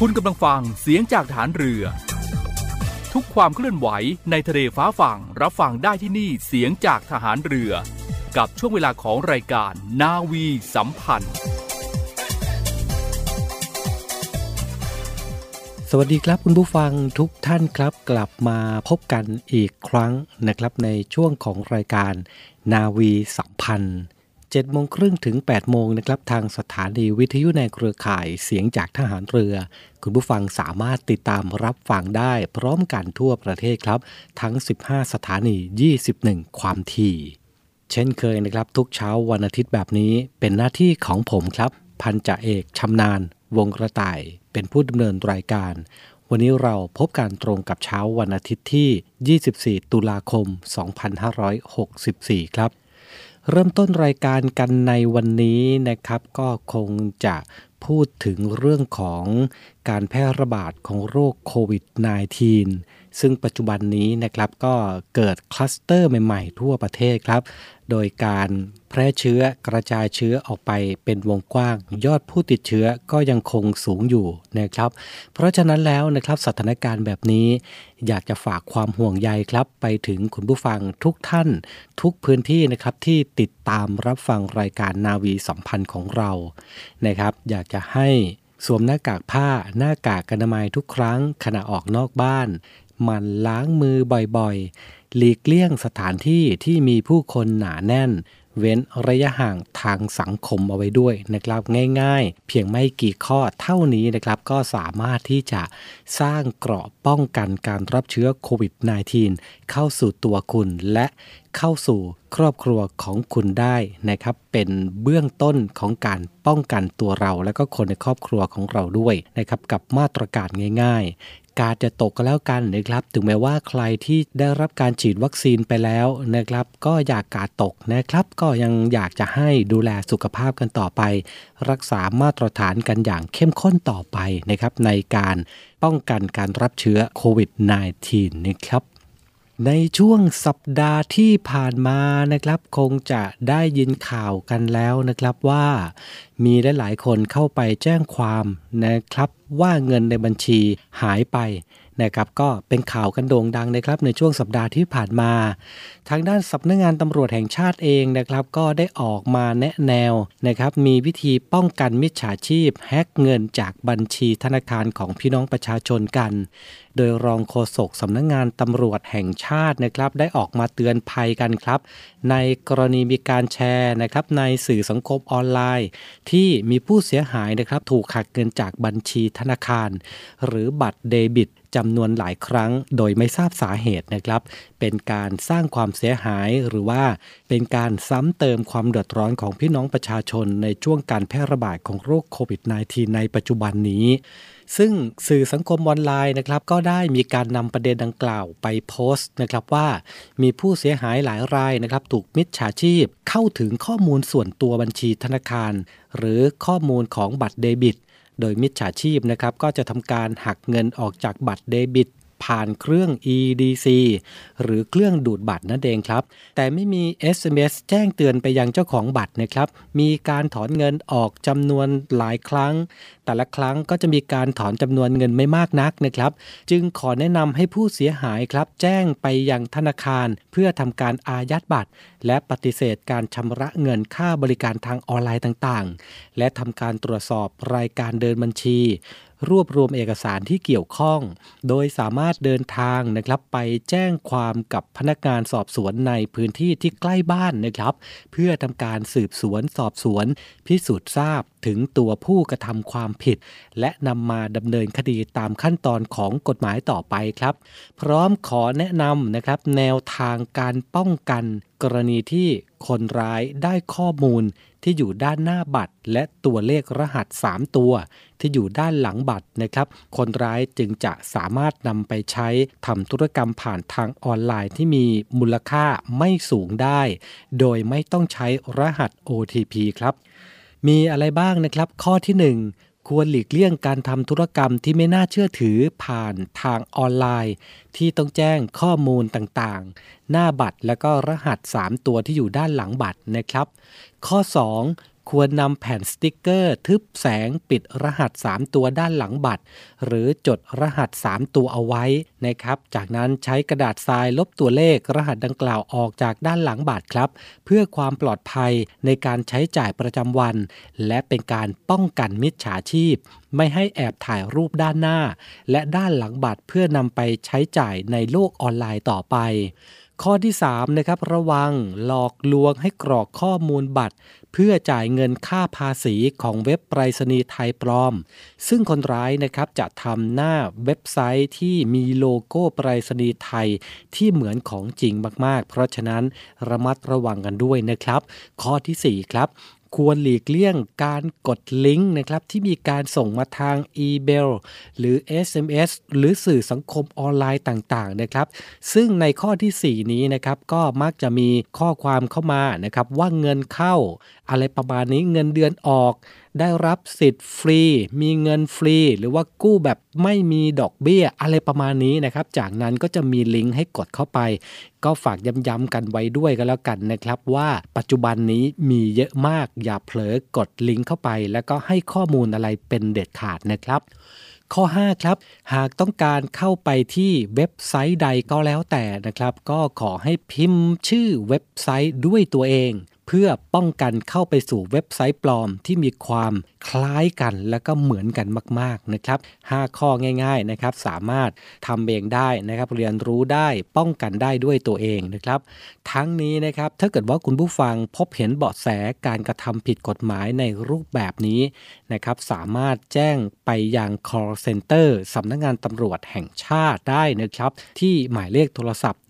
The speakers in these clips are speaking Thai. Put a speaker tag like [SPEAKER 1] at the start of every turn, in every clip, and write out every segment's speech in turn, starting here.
[SPEAKER 1] คุณกำลังฟังเสียงจากฐานเรือ ทุกความเคลื่อนไหวในทะเลฟ้าฝั่งรับฟังได้ที่นี่เสียงจากทหารเรือ กับช่วงเวลาของรายการนาวีสัมพันธ์
[SPEAKER 2] สวัสดีครับคุณผู้ฟังทุกท่านครับ กลับมาพบกันอีกครั้งนะครับในช่วงของรายการนาวีสัมพันธ์ 7โมงครึ่งถึง 8 โมงนะครับ ทางสถานีวิทยุในเครือข่ายเสียงจากทหารเรือ คุณผู้ฟังสามารถติดตามรับฟังได้พร้อมกันทั่วประเทศครับ ทั้ง 15 สถานี 21 ความถี่ เช่นเคยนะครับ ทุกเช้าวันอาทิตย์แบบนี้เป็นหน้าที่ของผมครับ พันจ่าเอกชำนาญวงกระต่าย เป็นผู้ดำเนินรายการ วันนี้เราพบกันตรงกับเช้าวันอาทิตย์ที่ 24 ตุลาคม 2564 ครับ เริ่มต้นรายการกันในวันนี้นะครับ ก็คงจะพูดถึงเรื่องของการแพร่ระบาดของโรคโควิด -19 ซึ่งปัจจุบันนี้นะครับก็เกิดคลัสเตอร์ใหม่ๆ ทั่วประเทศครับ โดยการแพร่เชื้อกระจายเชื้อออกไปเป็นวงกว้าง ยอดผู้ติดเชื้อก็ยังคงสูงอยู่นะครับ เพราะฉะนั้นแล้วนะครับสถานการณ์แบบนี้ อยากจะฝากความห่วงใยครับ ไปถึงคุณผู้ฟังทุกท่าน ทุกพื้นที่นะครับที่ติดตามรับฟังรายการนาวีสัมพันธ์ของเรานะครับ อยากจะให้สวมหน้ากากผ้าหน้ากากอนามัยทุกครั้งขณะออกนอกบ้าน หมั่นล้างมือบ่อยๆ หลีกเลี่ยงสถานที่ที่มีผู้คนหนาแน่น เว้นระยะห่างทางสังคมเอาไว้ด้วยนะครับง่ายๆ เพียงไม่กี่ข้อเท่านี้นะครับก็สามารถที่จะสร้างเกราะป้องกันการรับเชื้อโควิด -19 เข้าสู่ตัวคุณและเข้าสู่ครอบครัวของคุณได้นะครับ เป็นเบื้องต้นของการป้องกันตัวเรา และก็คนในครอบครัวของเราด้วยนะครับกับมาตรการง่ายๆ กาดจะตกก็แล้วกันนะครับ ถึงแม้ว่าใครที่ได้รับการฉีดวัคซีนไปแล้วนะครับ ก็อยากกาดตกนะครับ ก็ยังอยากจะให้ดูแลสุขภาพกันต่อไป รักษามาตรฐานกันอย่างเข้มข้นต่อไปนะครับ ในการป้องกันการรับเชื้อโควิด -19 นะครับในช่วงสัปดาห์ที่ผ่านมานะครับ คงจะได้ยินข่าวกันแล้วนะครับว่า มีหลายๆคนเข้าไปแจ้งความนะครับ ว่าเงินในบัญชีหายไป นะครับก็เป็นข่าวกันโด่งดังนะครับในช่วงสัปดาห์ที่ผ่านมา ทางด้านสำนักงงานตำรวจแห่งชาติเองนะครับก็ได้ออกมาแนะแนวนะครับมีวิธีป้องกันมิจฉาชีพ แฮกเงินจากบัญชีธนาคารของพี่น้องประชาชนกัน โดยรองโฆษกสำนักงงานตำรวจแห่งชาตินะครับได้ออกมาเตือนภัยกันครับ ในกรณีมีการแชร์นะครับในสื่อสังคมออนไลน์ ที่มีผู้เสียหายนะครับถูกหักเงินจากบัญชีธนาคาร หรือบัตรเดบิต จำนวนหลายครั้งโดยไม่ทราบสาเหตุนะครับ เป็นการสร้างความเสียหายหรือว่าเป็นการซ้ำเติมความเดือดร้อนของพี่น้องประชาชนในช่วงการแพร่ระบาดของโรคโควิด -19 ในปัจจุบันนี้ ซึ่งสื่อสังคมออนไลน์นะครับ ก็ได้มีการนำประเด็นดังกล่าวไปโพสต์นะครับว่ามีผู้เสียหายหลายรายนะครับ ถูกมิจฉาชีพเข้าถึงข้อมูลส่วนตัวบัญชีธนาคาร หรือข้อมูลของบัตรเดบิต โดยมิจฉาชีพนะครับก็จะทำการหักเงินออกจากบัตรเดบิต ผ่านเครื่อง EDC หรือเครื่องดูดบัตรนั่นเองครับ แต่ไม่มี SMS แจ้งเตือนไปยังเจ้าของบัตรนะครับ มีการถอนเงินออกจำนวนหลายครั้ง แต่ละครั้งก็จะมีการถอนจำนวนเงินไม่มากนักนะครับ จึงขอแนะนำให้ผู้เสียหายครับ แจ้งไปยังธนาคาร เพื่อทำการอายัดบัตร และปฏิเสธการชำระเงินค่าบริการทางออนไลน์ต่างๆ และทำการตรวจสอบรายการเดินบัญชี รวบรวมเอกสารที่เกี่ยวข้อง โดยสามารถเดินทางนะครับไปแจ้งความกับพนักงานสอบสวนในพื้นที่ที่ใกล้บ้านนะครับ เพื่อทำการสืบสวนสอบสวน พิสูจน์ทราบถึงตัวผู้กระทำความผิด และนำมาดำเนินคดีตามขั้นตอนของกฎหมายต่อไปครับ พร้อมขอแนะนำนะครับแนวทางการป้องกันกรณีที่คนร้ายได้ข้อมูล ที่อยู่ด้านหน้าบัตร และตัวเลขรหัส 3 ตัว ที่อยู่ด้านหลังบัตรนะครับ คนร้ายจึงจะสามารถนำไปใช้ทำธุรกรรมผ่านทางออนไลน์ที่มีมูลค่าไม่สูงได้ โดยไม่ต้องใช้รหัส OTP ครับมีอะไรบ้างนะครับ ข้อที่1 ควรหลีกเลี่ยงการทำธุรกรรมที่ไม่น่าเชื่อถือผ่านทางออนไลน์ ที่ต้องแจ้งข้อมูลต่างๆ หน้าบัตรและก็รหัส 3 ตัวที่อยู่ด้านหลังบัตรนะครับ ข้อ 2 ควรนำแผ่นสติกเกอร์ ทึบแสงปิดรหัส 3 ตัวด้านหลังบัตร หรือจดรหัส 3 ตัวเอาไว้นะครับ จากนั้นใช้กระดาษทรายลบตัวเลขรหัสดังกล่าวออกจากด้านหลังบัตรครับ เพื่อความปลอดภัยในการใช้จ่ายประจำวัน และเป็นการป้องกันมิจฉาชีพ ไม่ให้แอบถ่ายรูปด้านหน้า และด้านหลังบัตรเพื่อนำไปใช้จ่ายในโลกออนไลน์ต่อไป ข้อที่3นะครับระวังหลอกลวงให้กรอกข้อมูลบัตร เพื่อจ่ายเงินค่าภาษีของเว็บไปรษณีย์ไทยปลอม ซึ่งคนร้ายนะครับจะทำหน้าเว็บไซต์ที่มีโลโก้ไปรษณีย์ไทยที่เหมือนของจริงมากๆ เพราะฉะนั้นระมัดระวังกันด้วยนะครับ ข้อทีสี่4 ครับ ควรหลีกเลี่ยงการกดลิงก์นะครับที่มีการส่งมาทางอีเมลหรือ SMS หรือสื่อสังคมออนไลน์ต่างๆนะครับ ซึ่งในข้อทีสี่4 นี้นะครับก็มักจะมีข้อความเข้ามานะครับว่าเงินเข้า อะไรประมาณนี้เงินเดือนออก ได้รับสิทธิ์ฟรี มีเงินฟรี หรือว่ากู้แบบไม่มีดอกเบี้ยอะไรประมาณนี้นะครับ จากนั้นก็จะมีลิงก์ให้กดเข้าไป ก็ฝากย้ำๆกันไว้ด้วยกันแล้วกันนะครับว่าปัจจุบันนี้มีเยอะมากอย่าเผลอกดลิงก์เข้าไป แล้วก็ให้ข้อมูลอะไรเป็นเด็ดขาดนะครับข้อ 5 ครับ หากต้องการเข้าไปที่เว็บไซต์ใดก็แล้วแต่นะครับ ก็ขอให้พิมพ์ชื่อเว็บไซต์ด้วยตัวเอง เพื่อป้องกันเข้าไปสู่เว็บไซต์ปลอมที่มีความคล้ายกันและก็เหมือนกันมากๆนะครับ 5 ข้อง่ายๆนะครับสามารถทำเองได้นะครับ เรียนรู้ได้ป้องกันได้ด้วยตัวเองนะครับ ทั้งนี้นะครับถ้าเกิดว่าคุณผู้ฟังพบเห็นเบาะแสการกระทำผิดกฎหมายในรูปแบบนี้นะครับสามารถแจ้งไปยัง call center สำนักงงานตำรวจแห่งชาติได้นะครับ ที่หมายเลขโทรศัพท์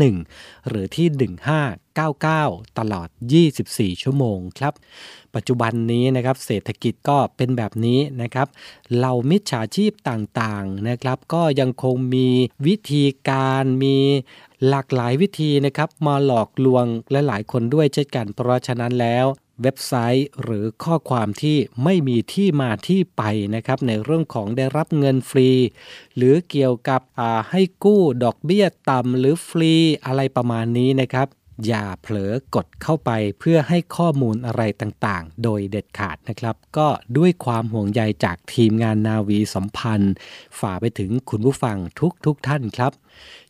[SPEAKER 2] 191 หรือที่ 1599 ตลอด 24 ชั่วโมงครับ ปัจจุบันนี้นะครับเศรษฐกิจก็เป็นแบบนี้นะครับเหล่ามิจฉาชีพต่างๆนะครับก็ยังคงมีวิธีการมีหลากหลายวิธีนะครับมาหลอกลวงและหลายคนด้วยเช่นกัน เพราะฉะนั้นแล้วเว็บไซต์หรือข้อความที่ไม่มีที่มาที่ไปนะครับในเรื่องของได้รับเงินฟรี หรือเกี่ยวกับให้กู้ดอกเบี้ยต่ำหรือฟรีอะไรประมาณนี้นะครับ อย่าเผลอกดเข้าไปเพื่อให้ข้อมูลอะไรต่างๆ โดยเด็ดขาดนะครับ ก็ด้วยความห่วงใยจากทีมงานนาวีสัมพันธ์ ฝ่าไปถึงคุณผู้ฟังทุกๆทท่านครับ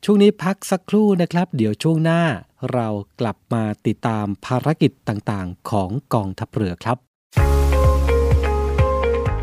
[SPEAKER 2] ช่วงนี้พักสักครู่นะครับ เดี๋ยวช่วงหน้าเรากลับมาติดตามภารกิจต่างๆ ของกองทัพเรือครับ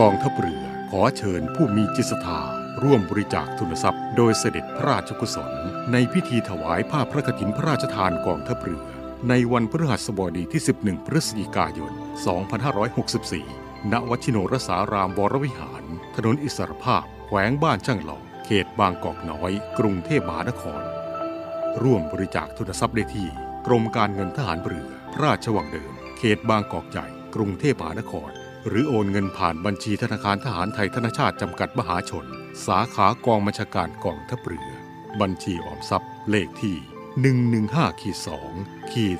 [SPEAKER 3] กองทัพเรือขอเชิญผู้มีจิตศรัทธาร่วมบริจาคทุนทรัพย์ โดยเสด็จพระราชกุศล ในพิธีถวายผ้าพระกฐินพระราชทานกองทัพเรือ ในวันพฤหัสบดีที่ 11 พฤศจิกายน 2564 ณ วัชิโนรสารามวรวิหาร ถนนอิสรภาพ แขวงบ้านช่างหลอกเขตบางกอกน้อย กรุงเทพมหานคร ร่วมบริจาคทุนทรัพย์ได้ที่ กรมการเงินทหารเรือพระราชวังเดิม เขตบางกอกใหญ่ กรุงเทพมหานคร หรือโอนเงินผ่านบัญชีธนาคารทหารไทยธนชาติจำกัดมหาชน สาขากองบัญชาการกองทัพเรือ บัญชีออมทรัพย์ เลขที่ 115ขีด2ขีด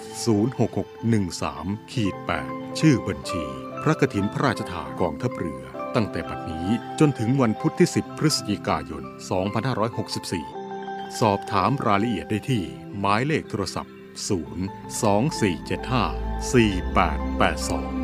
[SPEAKER 3] 06613ขีด8ชื่อบัญชี พระกฐินพระราชทานกองทัพเรือ ตั้งแต่บัดนี้จนถึงวันพุธที่ 10 พฤศจิกายน 2564 สอบถามรายละเอียดได้ที่ หมายเลขโทรศัพท์ 0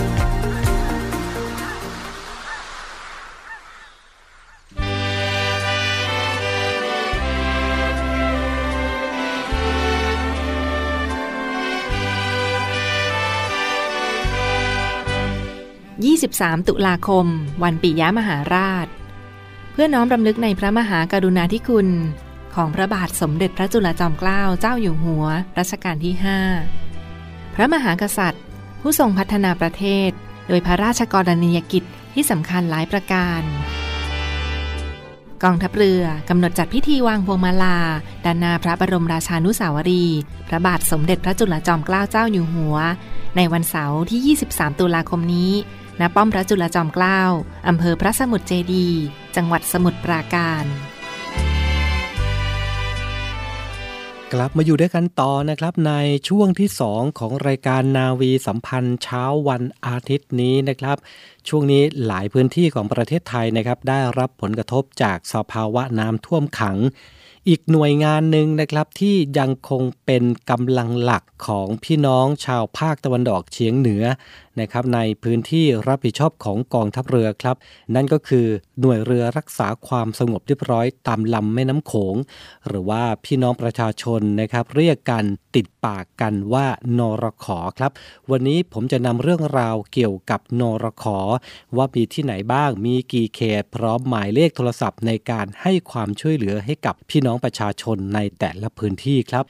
[SPEAKER 4] 23 ตุลาคม วันปิยมหาราช เพื่อน้อมรำลึกในพระมหากรุณาธิคุณ ของพระบาทสมเด็จพระจุลจอมเกล้าเจ้าอยู่หัวรัชกาลที่ 5 พระมหากษัตริย์ ผู้ทรงพัฒนาประเทศ โดยพระราชกรณียกิจที่สำคัญหลายประการ กองทัพเรือกำหนดจัดพิธีวางพวงมาลาด้านหน้าพระบรมราชานุสาวรีย์พระบาทสมเด็จพระจุลจอมเกล้าเจ้าอยู่หัว ในวันเสาร์ที่ 23 ตุลาคมนี้ ณป้อมพระจุลจอมเกล้าอำเภอพระสมุทรเจดี จังหวัดสมุทรปราการ
[SPEAKER 2] กลับมาอยู่ด้วยกันต่อนะครับในช่วงที่ 2 ของรายการนาวีสัมพันธ์เช้าวันอาทิตย์นี้นะครับ ช่วงนี้หลายพื้นที่ของประเทศไทยนะครับ ได้รับผลกระทบจากสภาวะน้ำท่วมขังอีกหน่วยงานหนึ่งนะครับที่ยังคงเป็นกำลังหลักของพี่น้องชาวภาคตะวันออกเฉียงเหนือนะครับในพื้นที่รับผิดชอบของกองทัพเรือครับ นั่นก็คือหน่วยเรือรักษาความสงบเรียบร้อยตามลำแม่น้ำโขง หรือว่าพี่น้องประชาชนนะครับ เรียกกันติดปากกันว่านรขอครับ วันนี้ผมจะนำเรื่องราวเกี่ยวกับนรขอ ว่ามีที่ไหนบ้างมีกี่เขตพร้อมหมายเลขโทรศัพท์ในการให้ความช่วยเหลือให้กับพี่น้องประชาชนในแต่ละพื้นที่ครับ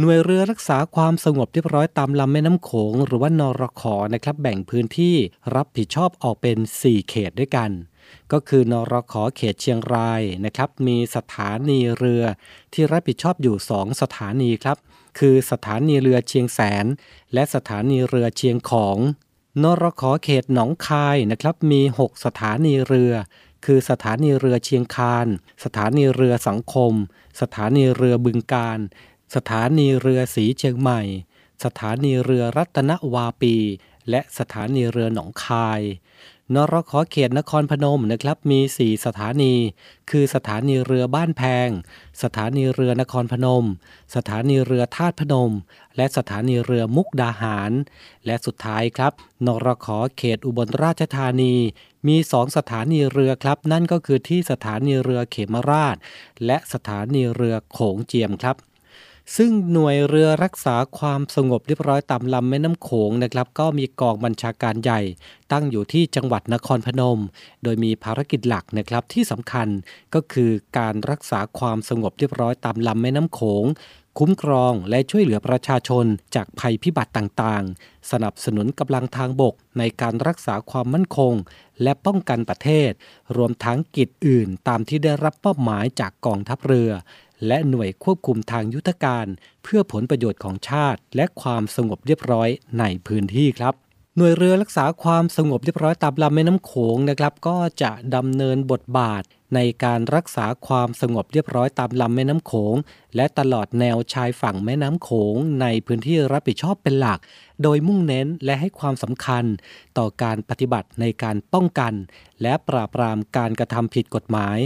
[SPEAKER 2] หน่วยเรือรักษาความสงบเรียบร้อยตามลำแม่น้ำโขง หรือว่านรขอนะครับแบ่งพื้นที่รับผิดชอบออกเป็น 4 เขตด้วยกัน ก็คือนรขอเขตเชียงรายนะครับมีสถานีเรือที่รับผิดชอบอยู่ 2 สถานีครับ คือสถานีเรือเชียงแสน และสถานีเรือเชียงของ นรขอเขตหนองคายนะครับมี 6 สถานีเรือคือสถานีเรือเชียงคาน สถานีเรือสังคม สถานีเรือบึงการ สถานีเรือสีเชียงใหม่ สถานีเรือรัตนวาปี และสถานีเรือหนองคาย นรขอเขตนครพนมนะครับมี 4 สถานี คือสถานีเรือบ้านแพง สถานีเรือนครพนม สถานีเรือธาตุพนม และสถานีเรือมุกดาหาร และสุดท้ายครับ นรขอเขตอุบลราชธานีมี 2 สถานีเรือครับ นั่นก็คือที่สถานีเรือเขมราช และสถานีเรือโขงเจียมครับ ซึ่งหน่วยเรือรักษาความสงบเรียบร้อยตามลำแม่น้ำโขงนะครับ ก็มีกองบัญชาการใหญ่ ตั้งอยู่ที่จังหวัดนครพนม โดยมีภารกิจหลักนะครับที่สำคัญก็คือการรักษาความสงบเรียบร้อยตามลำแม่น้ำโขงคุ้มครองและช่วยเหลือประชาชนจากภัยพิบัติต่างๆ สนับสนุนกำลังทางบกในการรักษาความมั่นคง และป้องกันประเทศ รวมทั้งกิจอื่นตามที่ได้รับมอบหมายจากกองทัพเรือ และหน่วยควบคุมทางยุทธการ เพื่อผลประโยชน์ของชาติ และความสงบเรียบร้อยในพื้นที่ครับหน่วยเรือรักษาความสงบเรียบร้อยตามลำแม่น้ำโขงนะครับ ก็จะดำเนินบทบาทในการรักษาความสงบเรียบร้อยตามลำแม่น้ำโขง และตลอดแนวชายฝั่งแม่น้ำโขง ในพื้นที่รับผิดชอบเป็นหลัก โดยมุ่งเน้นและให้ความสำคัญ ต่อการปฏิบัติในการป้องกัน และปราบปรามการกระทำผิดกฎหมาย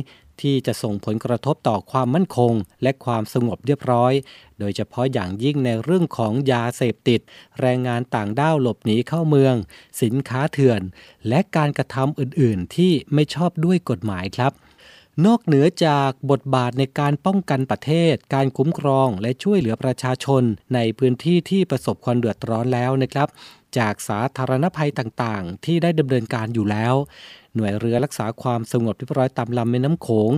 [SPEAKER 2] ที่จะส่งผลกระทบต่อความมั่นคง และความสงบเรียบร้อย โดยเฉพาะอย่างยิ่งในเรื่องของยาเสพติด แรงงานต่างด้าวหลบหนีเข้าเมือง สินค้าเถื่อน และการกระทำอื่นๆ ที่ไม่ชอบด้วยกฎหมายครับนอกเหนือจากบทบาทในการป้องกันประเทศ การคุ้มครองและช่วยเหลือประชาชนในพื้นที่ที่ประสบความเดือดร้อนแล้วนะครับ จากสาธารณภัยต่างๆ ที่ได้ดำเนินการอยู่แล้ว หน่วยเรือรักษาความสงบเรียบร้อยตามลำแม่น้ำโขง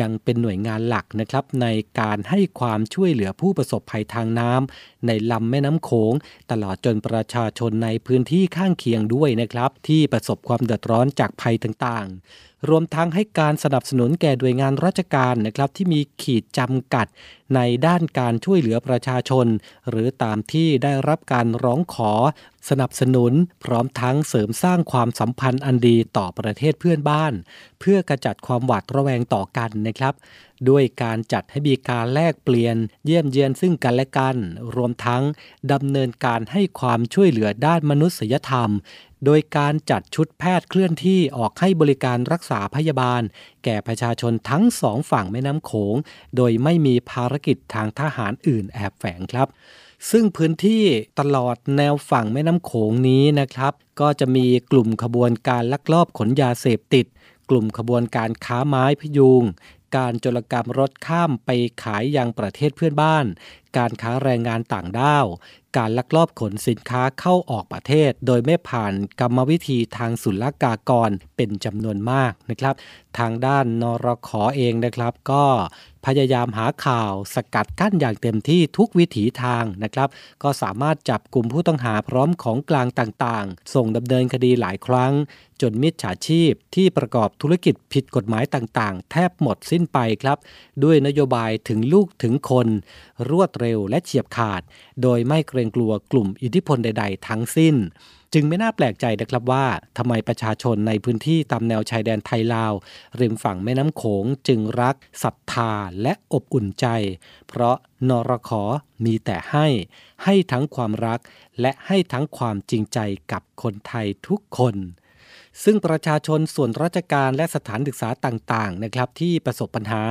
[SPEAKER 2] ยังเป็นหน่วยงานหลักนะครับในการให้ความช่วยเหลือผู้ประสบภัยทางน้ำในลำแม่น้ำโขง ตลอดจนประชาชนในพื้นที่ข้างเคียงด้วยนะครับ ที่ประสบความเดือดร้อนจากภัยต่างๆ รวมทั้งให้การสนับสนุนแก่หน่วยงานราชการนะครับที่มีขีดจำกัดในด้านการช่วยเหลือประชาชน หรือตามที่ได้รับการร้องขอ สนับสนุน พร้อมทั้งเสริมสร้างความสัมพันธ์อันดีต่อประเทศเพื่อนบ้าน เพื่อกระจัดความหวาดระแวงต่อกันนะครับ ด้วยการจัดให้มีการแลกเปลี่ยน เยี่ยมเยียนซึ่งกันและกัน รวมทั้งดำเนินการให้ความช่วยเหลือด้านมนุษยธรรม โดยการจัดชุดแพทย์เคลื่อนที่ออกให้บริการรักษาพยาบาล แก่ประชาชนทั้งสองฝั่งแม่น้ำโขง โดยไม่มีภารกิจทางทหารอื่นแอบแฝงครับ ซึ่งพื้นที่ตลอดแนวฝั่งแม่น้ำโขงนี้นะครับ ก็จะมีกลุ่มขบวนการลักลอบขนยาเสพติด กลุ่มขบวนการค้าไม้พยุงการจรกรรมรถข้ามไปขายยังประเทศเพื่อนบ้าน การค้าแรงงานต่างด้าว การลักลอบขนสินค้าเข้าออกประเทศ โดยไม่ผ่านกรรมวิธีทางศุลกากรเป็นจำนวนมากนะครับ ทางด้านนรขอเองนะครับ ก็พยายามหาข่าวสกัดกั้นอย่างเต็มที่ทุกวิถีทางนะครับ ก็สามารถจับกลุ่มผู้ต้องหาพร้อมของกลางต่างๆ ส่งดำเนินคดีหลายครั้ง จนมิจฉาชีพที่ประกอบธุรกิจผิดกฎหมายต่างๆ แทบหมดสิ้นไปครับ ด้วยนโยบายถึงลูกถึงคน รวดเร็วและเฉียบขาด โดยไม่เกรงกลัวกลุ่มอิทธิพลใด ๆ ทั้งสิ้น จึงไม่น่าแปลกใจนะครับว่าทำไมประชาชนในพื้นที่ตามแนวชายแดนไทยลาว ริมฝั่งแม่น้ำโขงจึงรักศรัทธาและอบอุ่นใจ เพราะนรขอมีแต่ให้ ให้ทั้งความรักและให้ทั้งความจริงใจกับคนไทยทุกคน ซึ่งประชาชนส่วนราชการและสถานศึกษาต่างๆนะครับที่ประสบปัญหา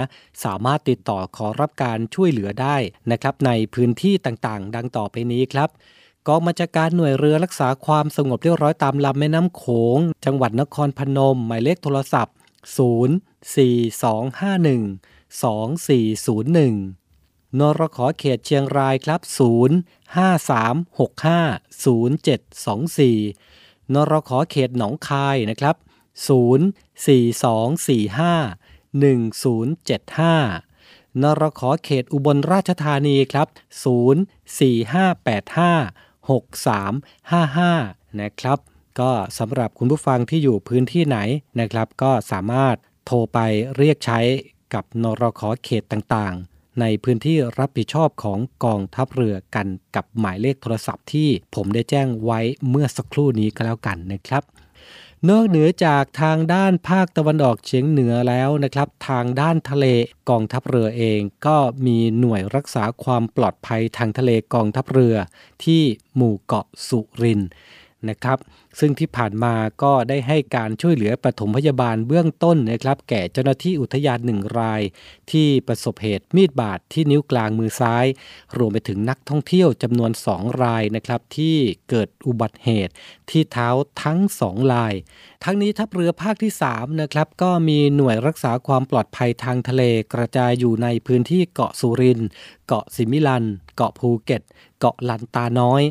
[SPEAKER 2] สามารถติดต่อขอรับการช่วยเหลือได้นะครับในพื้นที่ต่างๆ ดังต่อไปนี้ครับกองบัญชาการหน่วยเรือรักษาความสงบเรียบร้อยตามลำแม่น้ำโขง จังหวัดนครพนม หมายเลขโทรศัพท์ 042512401นรขอเขตเชียงรายครับ 053650724 นรขอเขตหนองคายนะครับ 042451075 นรขอเขตอุบลราชธานีครับ 045856355 นะครับ ก็สำหรับคุณผู้ฟังที่อยู่พื้นที่ไหนนะครับ ก็สามารถโทรไปเรียกใช้กับนรขอเขตต่างๆ ในพื้นที่รับผิดชอบของกองทัพเรือกันกับหมายเลขโทรศัพท์ที่ผมได้แจ้งไว้เมื่อสักครู่นี้ก็แล้วกันนะครับนอกเหนือจากทางด้านภาคตะวันออกเฉียงเหนือแล้วนะครับ ทางด้านทะเลกองทัพเรือเองก็มีหน่วยรักษาความปลอดภัยทางทะเลกองทัพเรือที่หมู่เกาะสุริน นะครับ ซึ่งที่ผ่านมาก็ได้ให้การช่วยเหลือปฐมพยาบาลเบื้องต้นนะครับ แก่เจ้าหน้าที่อุทยานหนึ่งราย ที่ประสบเหตุมีดบาดที่นิ้วกลางมือซ้าย รวมไปถึงนักท่องเที่ยวจำนวน 2 รายนะครับ ที่เกิดอุบัติเหตุ ที่เท้าทั้ง2ราย ทั้งนี้ทัพเรือภาคที่3นะครับก็มีหน่วยรักษาความปลอดภัยทางทะเลกระจายอยู่ในพื้นที่เกาะสุรินทร์เกาะสิมิลัน เกาะภูเก็ต เกาะลันตาน้อย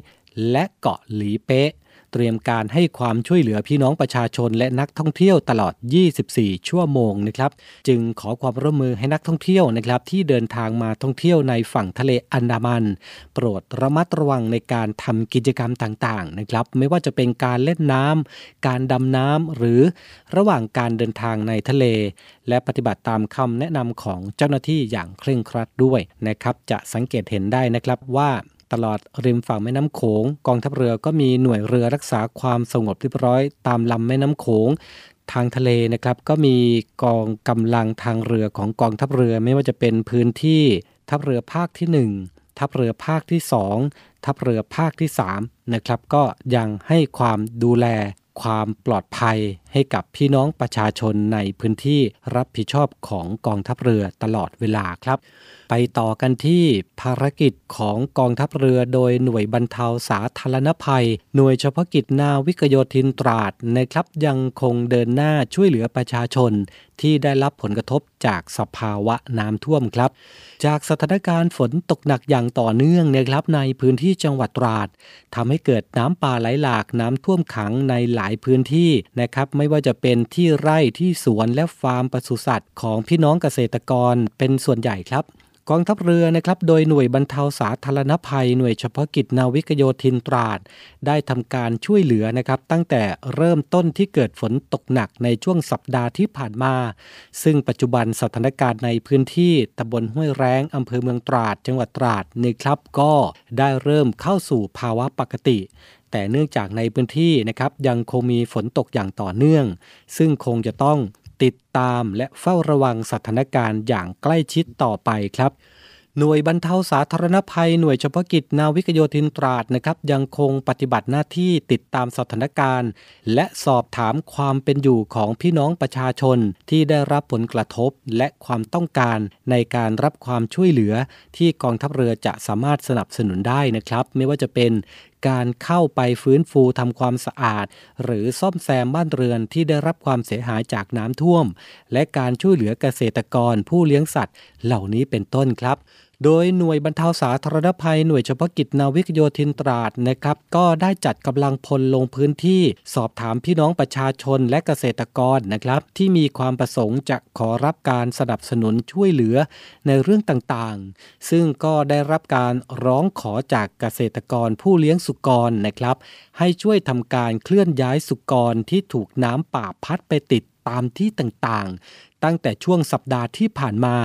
[SPEAKER 2] และเกาะหลีเป๊ะ เตรียมการให้ความช่วยเหลือพี่น้องประชาชนและนักท่องเที่ยวตลอด 24 ชั่วโมงนะครับ จึงขอความร่วมมือให้นักท่องเที่ยวนะครับที่เดินทางมาท่องเที่ยวในฝั่งทะเลอันดามัน โปรดระมัดระวังในการทำกิจกรรมต่างๆนะครับ ไม่ว่าจะเป็นการเล่นน้ำการดำน้ำหรือระหว่างการเดินทางในทะเล และปฏิบัติตามคำแนะนำของเจ้าหน้าที่อย่างเคร่งครัดด้วยนะครับ จะสังเกตเห็นได้นะครับว่า ตลอดริมฝั่งแม่น้ำโขง กองทัพเรือก็มีหน่วยเรือรักษาความสงบเรียบร้อย ตามลำแม่น้ำโขง ทางทะเลนะครับก็มีกองกำลังทางเรือของกองทัพเรือไม่ว่าจะเป็นพื้นที่ทัพเรือภาคที่ 1 ทัพเรือภาคที่ 2 ทัพเรือภาคที่3นะครับก็ยังให้ความดูแลความปลอดภัย ให้กับพี่น้องประชาชนในพื้นที่รับผิดชอบของกองทัพเรือตลอดเวลาครับ ไปต่อกันที่ภารกิจของกองทัพเรือโดยหน่วยบรรเทาสาธารณภัย หน่วยเฉพาะกิจนาวิกโยธินตราดนะครับยังคงเดินหน้าช่วยเหลือประชาชน ที่ได้รับผลกระทบจากสภาวะน้ำท่วมครับ จากสถานการณ์ฝนตกหนักอย่างต่อเนื่องนะครับในพื้นที่จังหวัดตราดทำให้เกิดน้ำป่าไหลหลากน้ำท่วมขังในหลายพื้นที่นะครับไม่ว่าจะเป็นที่ไร่ที่สวนและฟาร์มปศุสัตว์ของพี่น้องเกษตรกรเป็นส่วนใหญ่ครับกองทัพเรือนะครับ โดยหน่วยบรรเทาสาธารณภัย หน่วยเฉพาะกิจนาวิกโยธินตราด ได้ทำการช่วยเหลือนะครับ ตั้งแต่เริ่มต้นที่เกิดฝนตกหนักในช่วงสัปดาห์ที่ผ่านมา ซึ่งปัจจุบันสถานการณ์ในพื้นที่ตำบลห้วยแรงอำเภอเมืองตราด จังหวัดตราดนะครับก็ได้เริ่มเข้าสู่ภาวะปกติ แต่เนื่องจากในพื้นที่นะครับยังคงมีฝนตกอย่างต่อเนื่อง ซึ่งคงจะต้องติดตามและเฝ้าระวังสถานการณ์อย่างใกล้ชิดต่อไปครับหน่วยบรรเทาสาธารณภัยหน่วยเฉพาะกิจนาวิกโยธินตราดนะครับยังคงปฏิบัติหน้าที่ติดตามสถานการณ์ และสอบถามความเป็นอยู่ของพี่น้องประชาชนที่ได้รับผลกระทบและความต้องการในการรับความช่วยเหลือที่กองทัพเรือจะสามารถสนับสนุนได้นะครับ ไม่ว่าจะเป็น การเข้าไปฟื้นฟูทำความสะอาด หรือซ่อมแซมบ้านเรือนที่ได้รับความเสียหายจากน้ำท่วม และการช่วยเหลือเกษตรกรผู้เลี้ยงสัตว์ เหล่านี้เป็นต้นครับ โดยหน่วยบรรเทาสาธารณภัยหน่วยเฉพาะกิจนาวิกโยธินตราดนะครับก็ได้จัดกำลังพลลงพื้นที่สอบถามพี่น้องประชาชนและเกษตรกรนะครับที่มีความประสงค์จะขอรับการสนับสนุนช่วยเหลือในเรื่องต่างๆ ซึ่งก็ได้รับการร้องขอจากเกษตรกรผู้เลี้ยงสุกรนะครับ ให้ช่วยทำการเคลื่อนย้ายสุกรที่ถูกน้ำป่าพัดไปติดตามที่ต่างๆ ตั้งแต่ช่วงสัปดาห์ที่ผ่านมา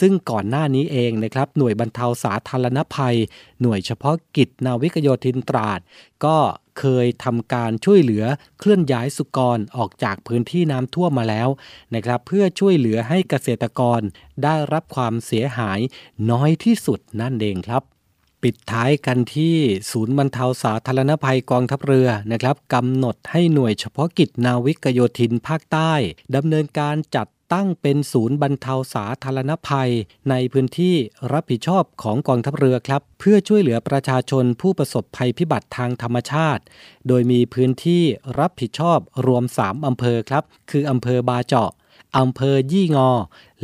[SPEAKER 2] ซึ่งก่อนหน้านี้เองนะครับ หน่วยบรรเทาสาธารณภัย หน่วยเฉพาะกิจนาวิกโยธินตราด ก็เคยทำการช่วยเหลือเคลื่อนย้ายสุกรออกจากพื้นที่น้ำท่วมมาแล้วนะครับ เพื่อช่วยเหลือให้เกษตรกรได้รับความเสียหายน้อยที่สุดนั่นเองครับปิดท้ายกันที่ศูนย์บรรเทาสาธารณภัยกองทัพเรือนะครับกำหนดให้หน่วยเฉพาะกิจนาวิกโยธินภาคใต้ดำเนินการจัด ตั้งเป็นศูนย์บรรเทาสาธารณภัย ในพื้นที่รับผิดชอบของกองทัพเรือครับ เพื่อช่วยเหลือประชาชนผู้ประสบภัยพิบัติทางธรรมชาติ โดยมีพื้นที่รับผิดชอบรวม 3 อำเภอครับ คืออำเภอบาเจาะอำเภอยี่งอ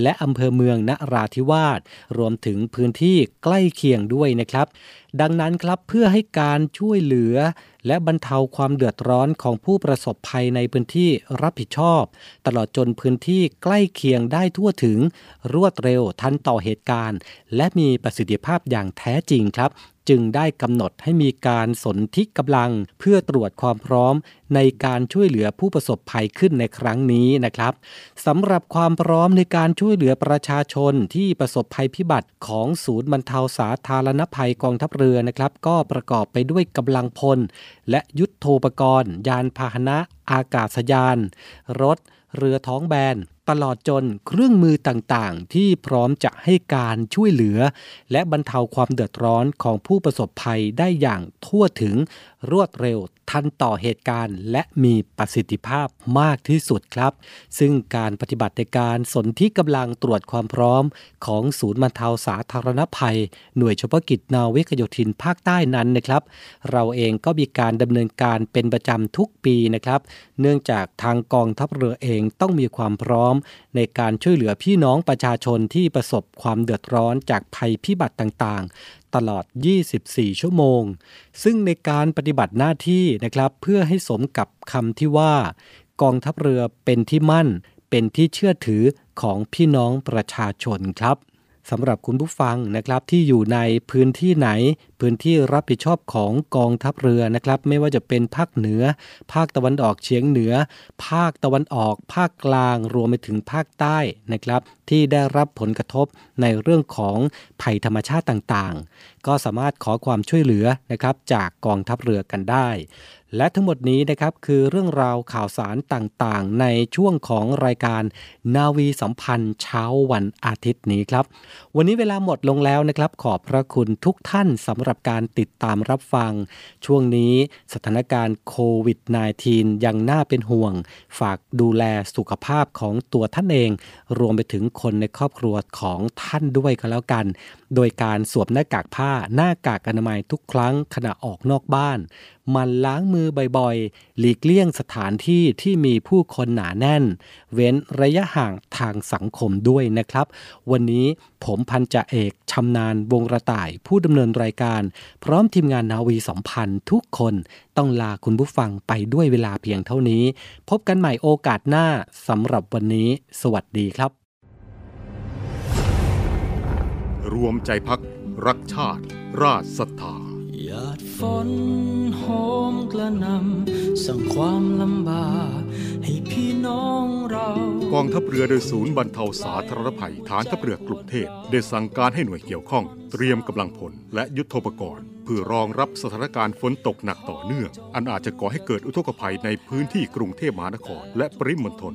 [SPEAKER 2] และอำเภอเมืองนราธิวาสรวมถึงพื้นที่ใกล้เคียงด้วยนะครับ ดังนั้นครับเพื่อให้การช่วยเหลือ และบรรเทาความเดือดร้อนของผู้ประสบภัยในพื้นที่รับผิดชอบ ตลอดจนพื้นที่ใกล้เคียงได้ทั่วถึง รวดเร็วทันต่อเหตุการณ์ และมีประสิทธิภาพอย่างแท้จริงครับจึงได้กำหนดให้มีการสนธิกำลังเพื่อตรวจความพร้อม ในการช่วยเหลือผู้ประสบภัยขึ้นในครั้งนี้นะครับสำหรับความพร้อมในการช่วยวยเหลือประชาชนที่ประสบภัยพิบัติของศูนย์บรรเทาสาธารณภัยกองทัพเรือนะครับ ก็ประกอบไปด้วยกำลังพล และยุทธโธปกรณ์ ยานพาหนะ อากาศยาน รถ เรือท้องแบน ตลอดจนเครื่องมือต่างๆ ที่พร้อมจะให้การช่วยเหลือ และบรรเทาความเดือดร้อนของผู้ประสบภัยได้อย่างทั่วถึงรวดเร็ว ทันต่อเหตุการณ์ และมีประสิทธิภาพมากที่สุดครับ ซึ่งการปฏิบัติในการสนที่กำลังตรวจความพร้อม ของศูนย์บรรเทาสาธารณภัย หน่วยเฉพาะกิจนาวิกโยธินภาคใต้นั้นนะครับ เราเองก็มีการดำเนินการเป็นประจำทุกปีนะครับ เนื่องจากทางกองทัพเรือเองต้องมีความพร้อม ในการช่วยเหลือพี่น้องประชาชนที่ประสบความเดือดร้อนจากภัยพิบัติต่างๆ ตลอด 24 ชั่วโมง ซึ่งในการปฏิบัติหน้าที่นะครับเพื่อให้สมกับคำที่ว่า กองทัพเรือเป็นที่มั่น เป็นที่เชื่อถือของพี่น้องประชาชนครับ สำหรับคุณผู้ฟังนะครับที่อยู่ในพื้นที่ไหน พื้นที่รับผิดชอบของกองทัพเรือนะครับ ไม่ว่าจะเป็นภาคเหนือ ภาคตะวันออกเฉียงเหนือ ภาคตะวันออก ภาคกลางรวมไปถึงภาคใต้นะครับ ที่ได้รับผลกระทบในเรื่องของภัยธรรมชาติต่างๆ ก็สามารถขอความช่วยเหลือนะครับจากกองทัพเรือกันได้ และทั้งหมดนี้นะครับคือเรื่องราวข่าวสารต่างๆ ในช่วงของรายการนาวีสัมพันธ์เช้าวันอาทิตย์นี้ครับ วันนี้เวลาหมดลงแล้วนะครับ ขอบพระคุณทุกท่านสำหรับการติดตามรับฟัง ช่วงนี้สถานการณ์โควิด -19 ยังน่าเป็นห่วง ฝากดูแลสุขภาพของตัวท่านเอง รวมไปถึงคนในครอบครัวของท่านด้วยก็แล้วกันโดยการสวมหน้ากากผ้าหน้ากากอนามัยทุกครั้งขณะออกนอกบ้าน มันล้างมือบ่อยๆ หลีกเลี่ยงสถานที่ที่มีผู้คนหนาแน่น เว้นระยะห่างทางสังคมด้วยนะครับ วันนี้ผมพันจ่าเอกชำนาญวงระต่ายผู้ดำเนินรายการ พร้อมทีมงานนาวีสัมพันธ์ทุกคนต้องลาคุณผู้ฟังไปด้วยเวลาเพียงเท่านี้ พบกันใหม่โอกาสหน้าสำหรับวันนี้ สวัสดีครับ
[SPEAKER 3] รวมใจพักรักชาติ ราชศรัทธา
[SPEAKER 5] หยาดฝนโหมกระหนำสั่งความลำบากให้พี่น้องเรา
[SPEAKER 3] กองทัพเรือโดยศูนย์บรรเทาสาธารณภัยฐานทัพเรือกรุงเทพได้สั่งการให้หน่วยเกี่ยวข้อง เตรียมกำลังพลและยุทโธปกรณ์เพื่อรองรับสถานการณ์ฝนตกหนักต่อเนื่อง อันอาจจะก่อให้เกิดอุทกภัยในพื้นที่กรุงเทพมหานครและปริมณฑล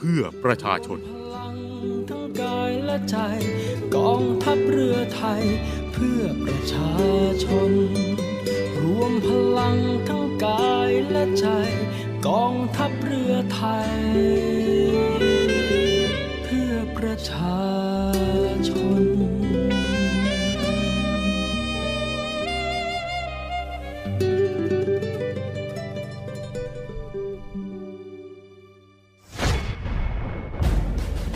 [SPEAKER 3] เพื่อประชาชน
[SPEAKER 5] ทั้งกายและใจ กองทัพเรือไทย เพื่อประชาชน รวมพลังทั้งกายและใจ กองทัพเรือไทย เพื่อประชาชน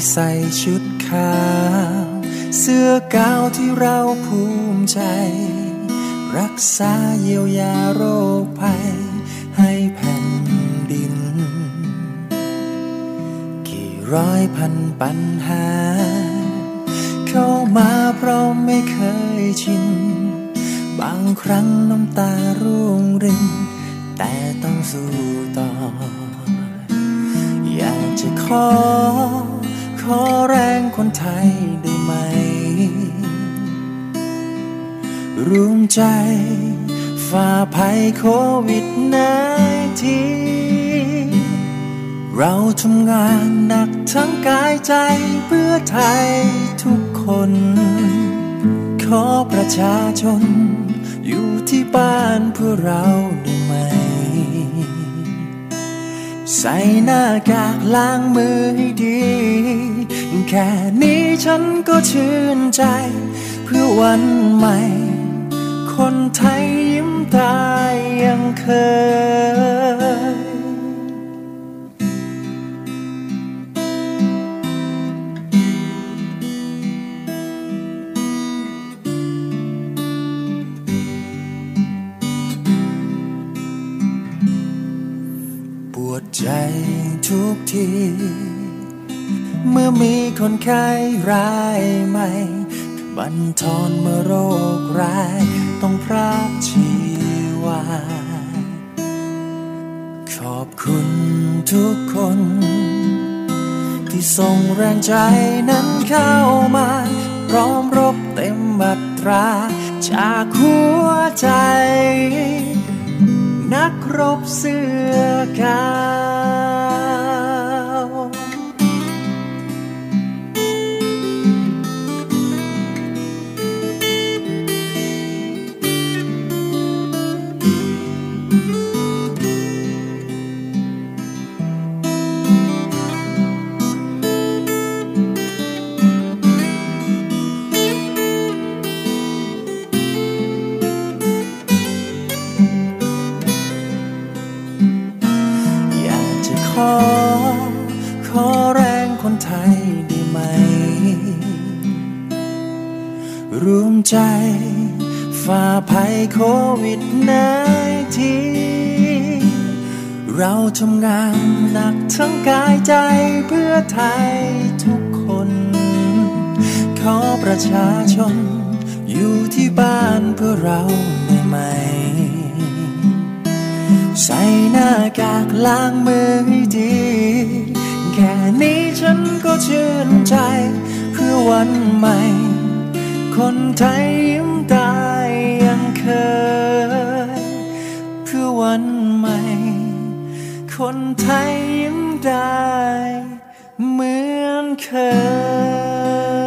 [SPEAKER 6] ที่ใส่ชุดขาว เสื้อกาวที่เราภูมิใจ รักษาเยียวยาโรคภัย ให้แผ่นดิน กี่ร้อยพันปัญหา เข้ามาเพราะไม่เคยชิน บางครั้งน้ำตาร่วงริน แต่ต้องสู้ต่อ อยากจะขอ ขอแรงคนไทยได้ไหม รวมใจฝ่าภัยโควิดนทีเราทำงานหนักทั้งกายใจเพื่อไทยทุกคน ขอประชาชน อยู่ที่บ้านเพื่อเราได้ไหม ใส่หน้ากากล้างมือให้ดี แค่นี้ฉันก็ชื่นใจ เพื่อวันใหม่ คนไทยยิ้มตายยังเคย ใจทุกที เมื่อมีคนไข้รายใหม่บันทอนเมื่อโรคร้าย ต้องพรากชีวา ขอบคุณทุกคน ที่ส่งแรงใจนั้นเข้ามาพร้อมรบเต็มบัตรา จากหัวใจ นักรบเสื้อกา อ ขอแรงคนไทยได้ไหม รวมใจฝ่าภัยโควิดนทีเราทำงานหนักทั้งกายใจเพื่อไทยทุกคน ขอประชาชน อยู่ที่บ้านเพื่อเราได้ไหม ใส่หน้ากากล้างมือให้ดี แค่นี้ฉันก็ชื่นใจ เพื่อวันใหม่ คนไทยยิ้มตายยังเคย เพื่อวันใหม่ คนไทยยิ้มได้เหมือนเคย